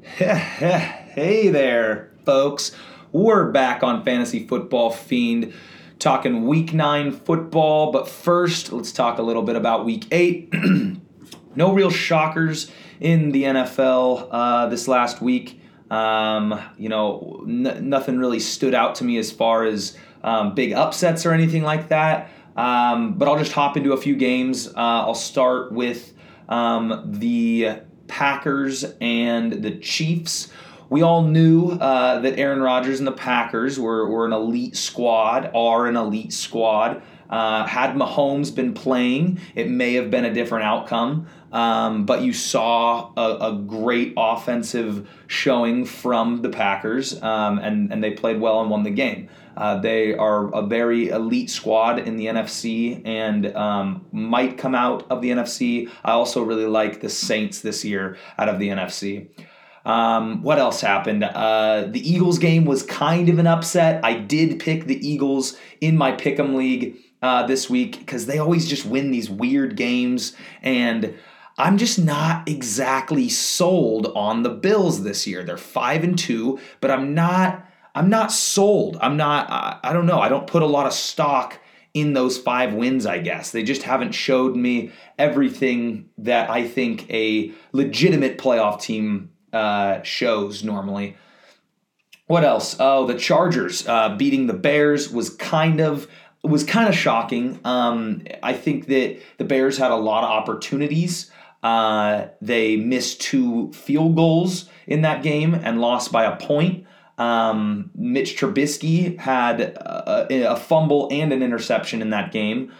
hey there, folks. We're back on Fantasy Football Fiend talking week nine football. But first, let's talk a little bit about week eight. no real shockers in the NFL uh, this last week. Um, you know, n- nothing really stood out to me as far as um, big upsets or anything like that. Um, but I'll just hop into a few games. Uh, I'll start with um, the Packers and the Chiefs. We all knew uh, that Aaron Rodgers and the Packers were, were an elite squad, are an elite squad. Uh, had Mahomes been playing, it may have been a different outcome. Um, but you saw a, a, great offensive showing from the Packers, um, and, and they played well and won the game. Uh, they are a very elite squad in the NFC and um, might come out of the NFC. I also really like the Saints this year out of the NFC. Um, what else happened? Uh, the Eagles game was kind of an upset. I did pick the Eagles in my Pick'em League uh, this week because they always just win these weird games. And I'm just not exactly sold on the Bills this year. They're five and two, but I'm not I'm not sold. I'm not, I, I don't know. I don't put a lot of stock in those five wins, I guess. They just haven't showed me everything that I think a legitimate playoff team uh, shows normally. What else? Oh, the Chargers uh, beating the Bears was kind of was kind of shocking. Um, I think that the Bears had a lot of opportunities. Uh, they missed two field goals in that game and lost by a point. Um, Mitch Trubisky had a, a, fumble and an interception in that game.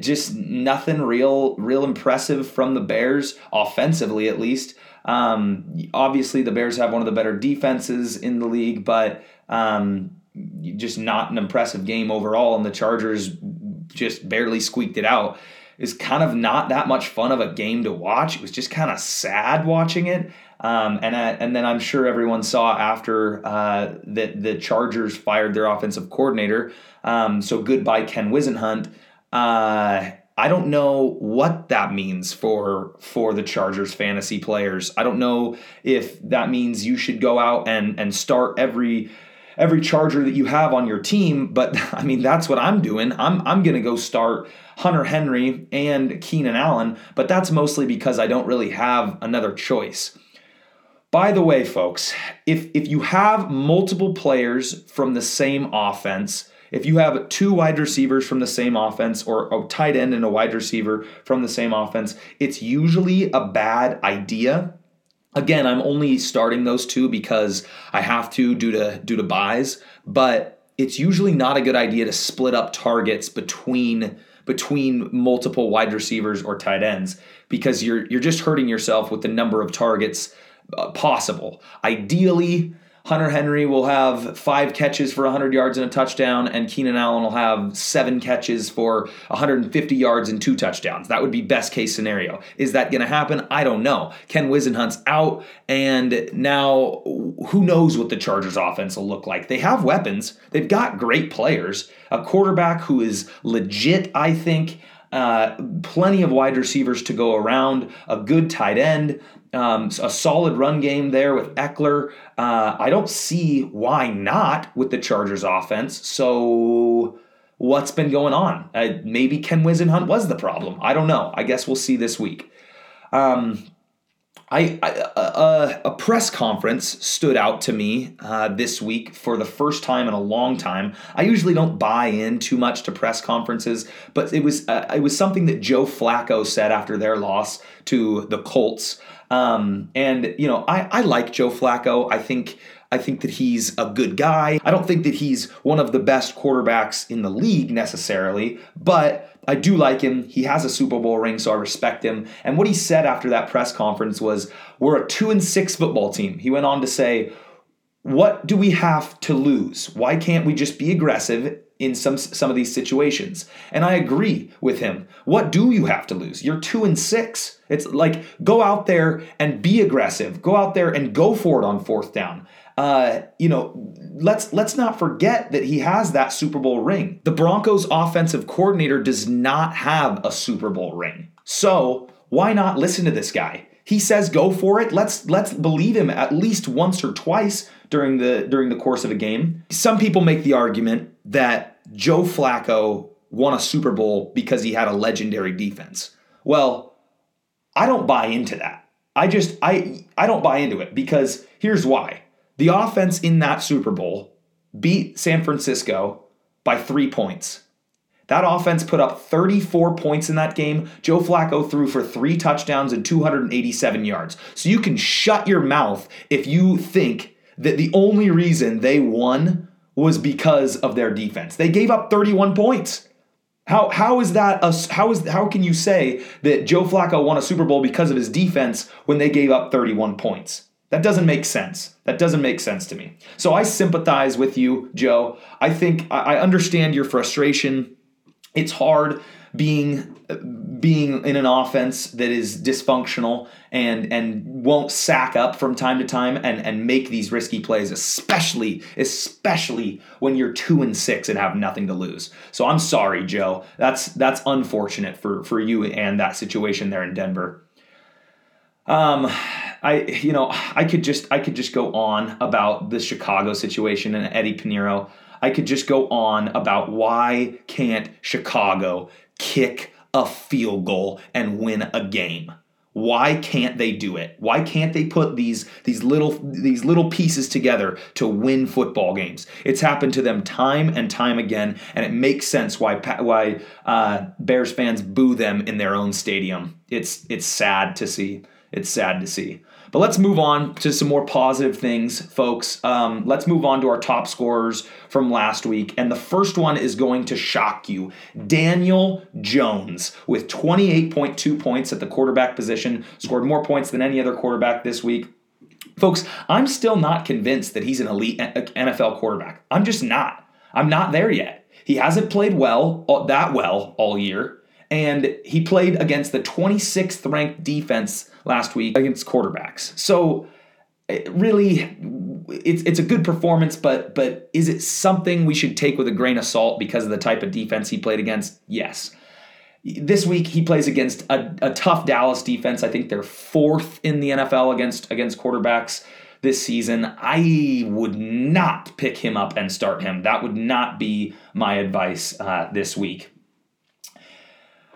Just nothing real, real impressive from the Bears offensively, at least. Um, obviously, the Bears have one of the better defenses in the league, but um, just not an impressive game overall. And the Chargers just barely squeaked it out. Is kind of not that much fun of a game to watch. It was just kind of sad watching it. Um, and I, and then I'm sure everyone saw after uh, that the Chargers fired their offensive coordinator. Um, so goodbye Ken Whisenhunt. Uh, I don't know what that means for for the Chargers fantasy players. I don't know if that means you should go out and and start every every Charger that you have on your team. But I mean, that's what I'm doing. I'm I'm gonna go start Hunter Henry and Keenan Allen, but that's mostly because I don't really have another choice. By the way, folks, if if you have multiple players from the same offense, if you have two wide receivers from the same offense or a tight end and a wide receiver from the same offense, it's usually a bad idea. Again, I'm only starting those two because I have to due to due to byes, but it's usually not a good idea to split up targets between between multiple wide receivers or tight ends because you're you're just hurting yourself with the number of targets Uh, possible. Ideally, Hunter Henry will have five catches for 100 yards and a touchdown, and Keenan Allen will have seven catches for 150 yards and two touchdowns. That would be best case scenario. Is that going to happen? I don't know. Ken Whisenhunt's out, and now who knows what the Chargers offense will look like? They have weapons, they've got great players, a quarterback who is legit, I think. Uh, plenty of wide receivers to go around, a good tight end, um, a solid run game there with Ekeler. Uh, I don't see why not with the Chargers offense. So what's been going on? Uh, maybe Ken Whisenhunt was the problem. I don't know. I guess we'll see this week. Um, I, I uh, a press conference stood out to me uh, this week for the first time in a long time. I usually don't buy in too much to press conferences, but it was uh, it was something that Joe Flacco said after their loss to the Colts. Um, and you know, I, I like Joe Flacco. I think I think that he's a good guy. I don't think that he's one of the best quarterbacks in the league necessarily, but I do like him. He has a Super Bowl ring, so I respect him. And what he said after that press conference was, "We're a two and six football team." He went on to say, "What do we have to lose? Why can't we just be aggressive in some some of these situations?" And I agree with him. What do you have to lose? You're two and six. It's like go out there and be aggressive. Go out there and go for it on fourth down. Uh, you know, let's let's not forget that he has that Super Bowl ring. The Broncos offensive coordinator does not have a Super Bowl ring. So, why not listen to this guy? he says go for it. Let's let's believe him at least once or twice during the during the course of a game. Some people make the argument that Joe Flacco won a Super Bowl because he had a legendary defense. Well, I don't buy into that. I just I I don't buy into it because here's why. The offense in that Super Bowl beat San Francisco by 3 points. That offense put up 34 points in that game. Joe Flacco threw for three touchdowns and 287 yards. So you can shut your mouth if you think that the only reason they won was because of their defense. They gave up 31 points. How how is that a, how is how can you say that Joe Flacco won a Super Bowl because of his defense when they gave up 31 points? That doesn't make sense. That doesn't make sense to me. So I sympathize with you, Joe. I think I understand your frustration it's hard being being in an offense that is dysfunctional and and won't sack up from time to time and and make these risky plays especially especially when you're 2 and 6 and have nothing to lose. So I'm sorry Joe. That's that's unfortunate for for you and that situation there in Denver. Um I you know, I could just I could just go on about the Chicago situation and Eddie Piñeiro. I could just go on about why can't Chicago kick a field goal and win a game? Why can't they do it? Why can't they put these these little these little pieces together to win football games? It's happened to them time and time again, and it makes sense why why uh, Bears fans boo them in their own stadium. It's it's sad to see. It's sad to see. But let's move on to some more positive things, folks. Um, let's move on to our top scorers from last week. And the first one is going to shock you Daniel Jones with 28.2 points at the quarterback position, scored more points than any other quarterback this week. Folks, I'm still not convinced that he's an elite NFL quarterback. I'm just not. I'm not there yet. He hasn't played well, uh, that well all year and he played against the 26th ranked defense last week against quarterbacks. So really it's it's a good performance but but is it something we should take with a grain of salt because of the type of defense he played against? Yes. This week he plays against a, a tough Dallas defense. I think they're fourth in the NFL against against quarterbacks this season. I would not pick him up and start him. That would not be my advice uh, this week.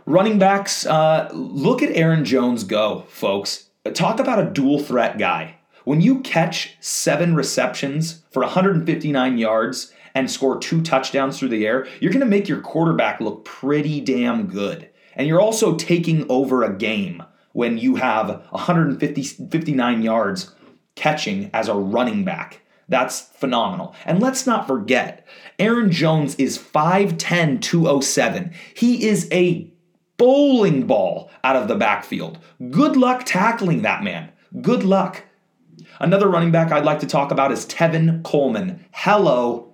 Running backs, uh, look at Aaron Jones go, folks. Talk about a dual threat guy. When you catch seven receptions for 159 yards and score two touchdowns through the air, you're going to make your quarterback look pretty damn good. And you're also taking over a game when you have 159 yards catching as a running back. That's phenomenal. And let's not forget, Aaron Jones is 5'10, 207. He is a bowling ball out of the backfield. Good luck tackling that man. Good luck. Another running back I'd like to talk about is Tevin Coleman. Hello.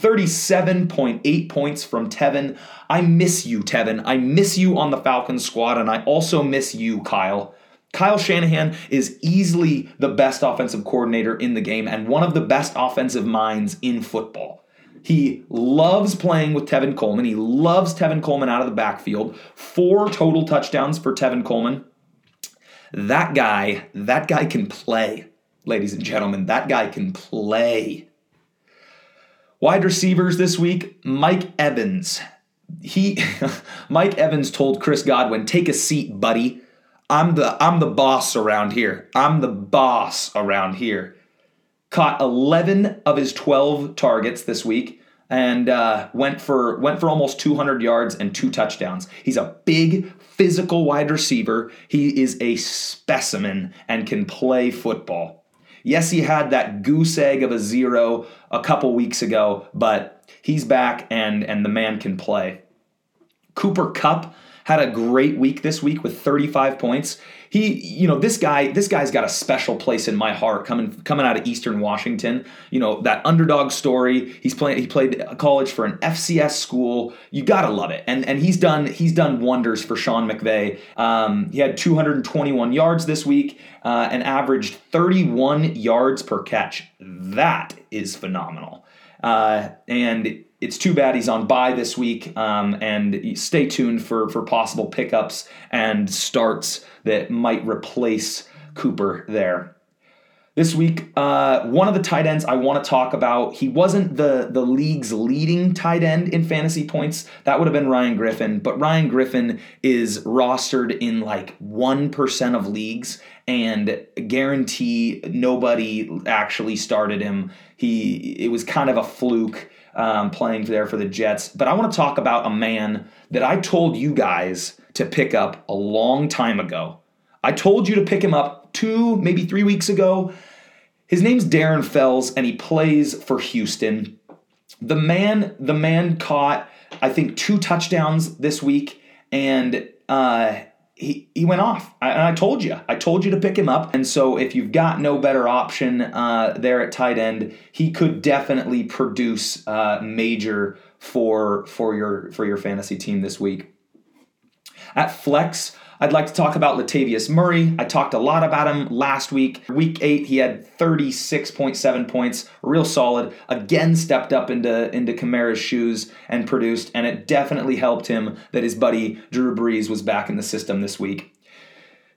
37.8 points from Tevin. I miss you, Tevin. I miss you on the Falcons squad, and I also miss you, Kyle. Kyle Shanahan is easily the best offensive coordinator in the game and one of the best offensive minds in football. He loves playing with Tevin Coleman. He loves Tevin Coleman out of the backfield. Four total touchdowns for Tevin Coleman. That guy, that guy can play, ladies and gentlemen. That guy can play. Wide receivers this week, Mike Evans. He Mike Evans told Chris Godwin, "Take a seat, buddy. I'm the I'm the boss around here. I'm the boss around here." Caught 11 of his 12 targets this week and uh, went for went for almost 200 yards and two touchdowns. He's a big physical wide receiver. He is a specimen and can play football. Yes, he had that goose egg of a zero a couple weeks ago, but he's back and and the man can play. Cooper Kupp had a great week this week with 35 points. He, you know, this guy, this guy's got a special place in my heart coming coming out of Eastern Washington. You know, that underdog story. He's playing he played college for an FCS school. You got to love it. And and he's done he's done wonders for Sean McVay. Um, he had 221 yards this week uh, and averaged 31 yards per catch. That is phenomenal. Uh, and it's too bad he's on bye this week. Um, and stay tuned for for possible pickups and starts that might replace Cooper there. This week, uh, one of the tight ends I want to talk about, he wasn't the, the league's leading tight end in fantasy points. That would have been Ryan Griffin, but Ryan Griffin is rostered in like 1% of leagues and guarantee nobody actually started him. He It was kind of a fluke um, playing there for the Jets. But I want to talk about a man that I told you guys to pick up a long time ago. I told you to pick him up two, maybe three weeks ago. His name's Darren Fells, and he plays for Houston. The man, the man caught, I think, two touchdowns this week, and uh, he he went off. I, and I told you, I told you to pick him up. And so, if you've got no better option uh, there at tight end, he could definitely produce uh, major for for your for your fantasy team this week. At flex, I'd like to talk about Latavius Murray. I talked a lot about him last week. Week eight, he had 36.7 points, real solid. Again, stepped up into, into Kamara's shoes and produced, and it definitely helped him that his buddy Drew Brees was back in the system this week.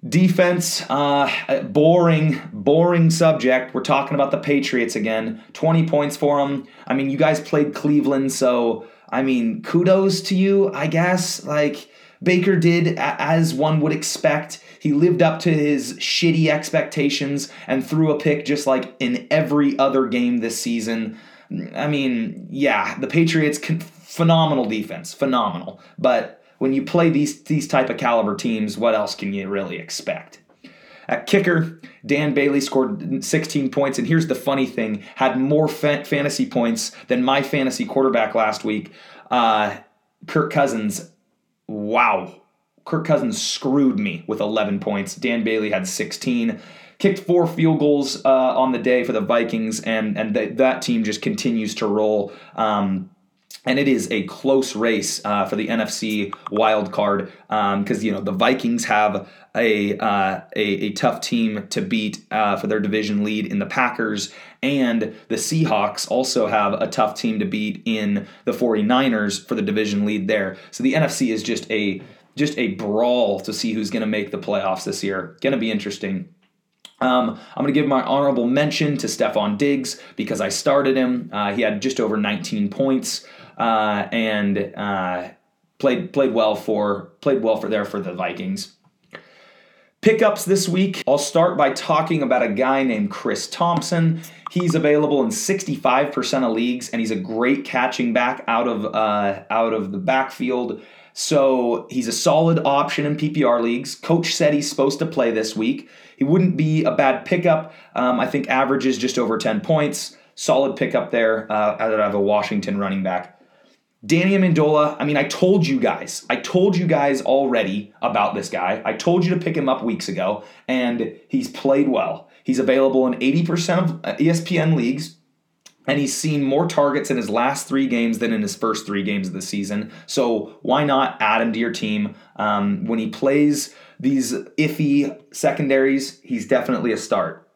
Defense, uh, boring, boring subject. We're talking about the Patriots again. 20 points for them. I mean, you guys played Cleveland, so I mean, kudos to you, I guess. Like, Baker did as one would expect. He lived up to his shitty expectations and threw a pick just like in every other game this season. I mean, yeah, the Patriots can, phenomenal defense, phenomenal. But when you play these these type of caliber teams, what else can you really expect? At kicker, Dan Bailey scored 16 points, and here's the funny thing: had more fa- fantasy points than my fantasy quarterback last week. Uh, Kirk Cousins wow, Kirk Cousins screwed me with 11 points. Dan Bailey had 16. Kicked four field goals uh, on the day for the Vikings, and and th- that team just continues to roll. Um, and it is a close race uh, for the NFC wild card because um, you know the Vikings have a, uh, a, a tough team to beat uh, for their division lead in the Packers, and the Seahawks also have a tough team to beat in the 49ers for the division lead there. So the NFC is just a just a brawl to see who's going to make the playoffs this year. Going to be interesting. Um, I'm going to give my honorable mention to Stefon Diggs because I started him. Uh, he had just over 19 points uh, and uh, played played well for played well for there for the Vikings. Pickups this week. I'll start by talking about a guy named Chris Thompson. He's available in 65% of leagues, and he's a great catching back out of uh, out of the backfield. So he's a solid option in PPR leagues. Coach said he's supposed to play this week. He wouldn't be a bad pickup. Um, I think averages just over 10 points. Solid pickup there uh, out of a Washington running back. Danny Amendola, I mean, I told you guys, I told you guys already about this guy. I told you to pick him up weeks ago, and he's played well. He's available in 80% of uh, ESPN leagues, and he's seen more targets in his last three games than in his first three games of the season. So why not add him to your team? Um, when he plays these iffy secondaries, he's definitely a start.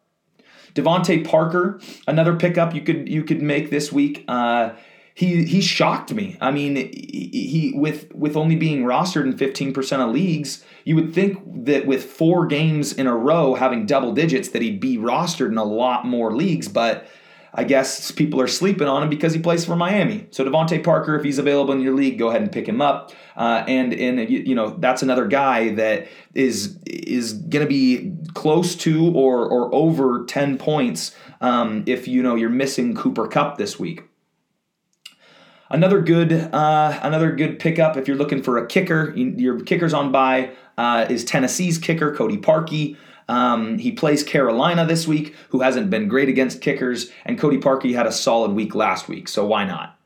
DeVante Parker, another pickup you could you could make this week. Uh, he he shocked me. I mean, he, with with only being rostered in 15% of leagues, you would think that with four games in a row having double digits that he'd be rostered in a lot more leagues, but I guess people are sleeping on him because he plays for Miami. So DeVante Parker, if he's available in your league, go ahead and pick him up. Uh, and and you know that's another guy that is is going to be close to or or over ten points um, if you know you're missing Cooper Kupp this week. Another good, uh, another good pickup if you're looking for a kicker. Your kicker's on bye uh, is Tennessee's kicker Cody Parkey. Um, he plays Carolina this week, who hasn't been great against kickers, and Cody Parkey had a solid week last week, so why not?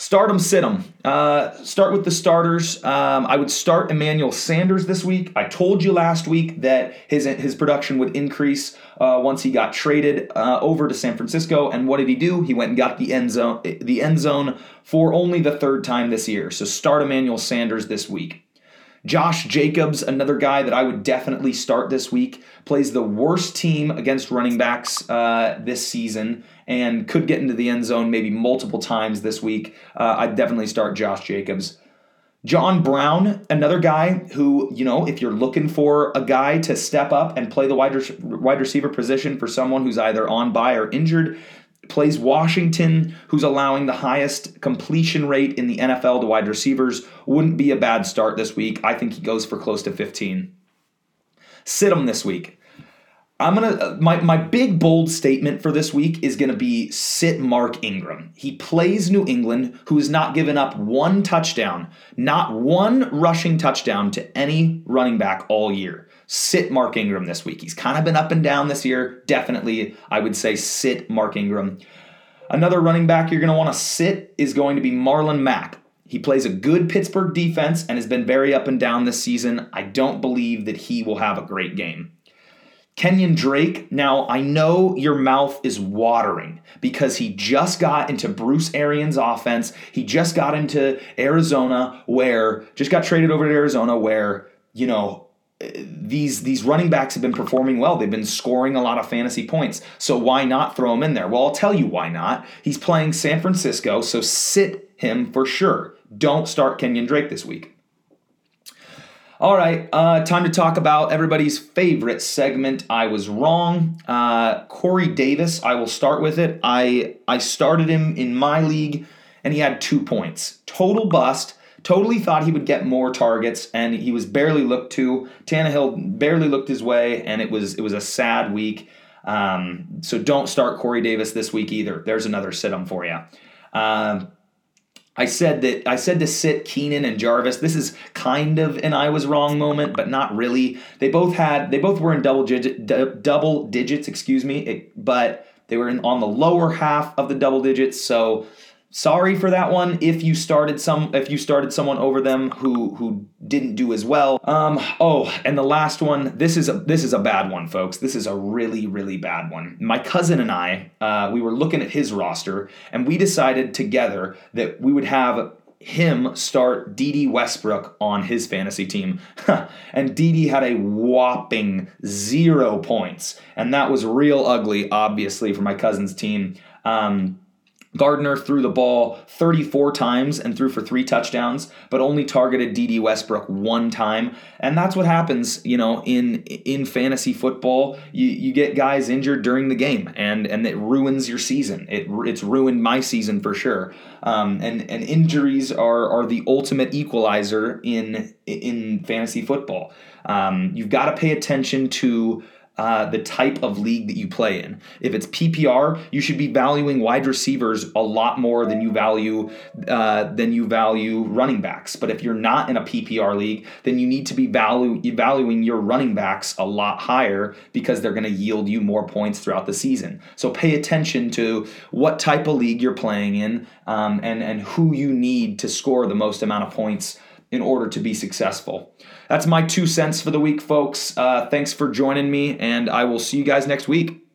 Start them, sit them. Uh, start with the starters. Um, I would start Emmanuel Sanders this week. I told you last week that his his production would increase uh, once he got traded uh, over to San Francisco. And what did he do? He went and got the end zone the end zone for only the third time this year. So start Emmanuel Sanders this week. Josh Jacobs, another guy that I would definitely start this week, plays the worst team against running backs uh, this season and could get into the end zone maybe multiple times this week. Uh, I'd definitely start Josh Jacobs. John Brown, another guy who, you know, if you're looking for a guy to step up and play the wide, wide receiver position for someone who's either on bye or injured, plays Washington, who's allowing the highest completion rate in the NFL to wide receivers, wouldn't be a bad start this week. I think he goes for close to 15. Sit him this week. I'm gonna my my big bold statement for this week is gonna be sit Mark Ingram. He plays New England, who has not given up one touchdown, not one rushing touchdown to any running back all year. Sit Mark Ingram this week. He's kind of been up and down this year. Definitely, I would say sit Mark Ingram. Another running back you're gonna want to sit is going to be Marlon Mack. He plays a good Pittsburgh defense and has been very up and down this season. I don't believe that he will have a great game. Kenyon Drake, now I know your mouth is watering because he just got into Bruce Arians' offense. He just got into Arizona, where, just got traded over to Arizona, where, you know, these these running backs have been performing well. They've been scoring a lot of fantasy points. So why not throw him in there? Well, I'll tell you why not. He's playing San Francisco, so sit him for sure. Don't start Kenyon Drake this week. All right, uh, time to talk about everybody's favorite segment. I was wrong. Uh, Corey Davis, I will start with it. I I started him in my league, and he had two points. Total bust. Totally thought he would get more targets, and he was barely looked to. Tannehill barely looked his way, and it was it was a sad week. Um, so don't start Corey Davis this week either. There's another sit him for you. I said that I said to sit Keenan and Jarvis. This is kind of an I was wrong moment, but not really. They both had they both were in double digit d- double digits, excuse me, it, but they were in, on the lower half of the double digits. So sorry for that one if you started some if you started someone over them who who didn't do as well um oh and the last one this is a this is a bad one folks this is a really really bad one my cousin and i uh, we were looking at his roster and we decided together that we would have him start Dede Westbrook on his fantasy team. and Dede had a whopping zero points. And that was real ugly, obviously, for my cousin's team. Um, Gardner threw the ball 34 times and threw for three touchdowns, but only targeted Dede Westbrook one time. And that's what happens, you know, in in fantasy football. You, you get guys injured during the game, and and it ruins your season. It it's ruined my season for sure. Um, and and injuries are are the ultimate equalizer in in fantasy football. Um, you've got to pay attention to uh, the type of league that you play in. If it's PPR, you should be valuing wide receivers a lot more than you value uh, than you value running backs. But if you're not in a PPR league, then you need to be value valuing your running backs a lot higher because they're going to yield you more points throughout the season. So pay attention to what type of league you're playing in um, and and who you need to score the most amount of points in order to be successful. That's my two cents for the week, folks. Uh, thanks for joining me, and I will see you guys next week.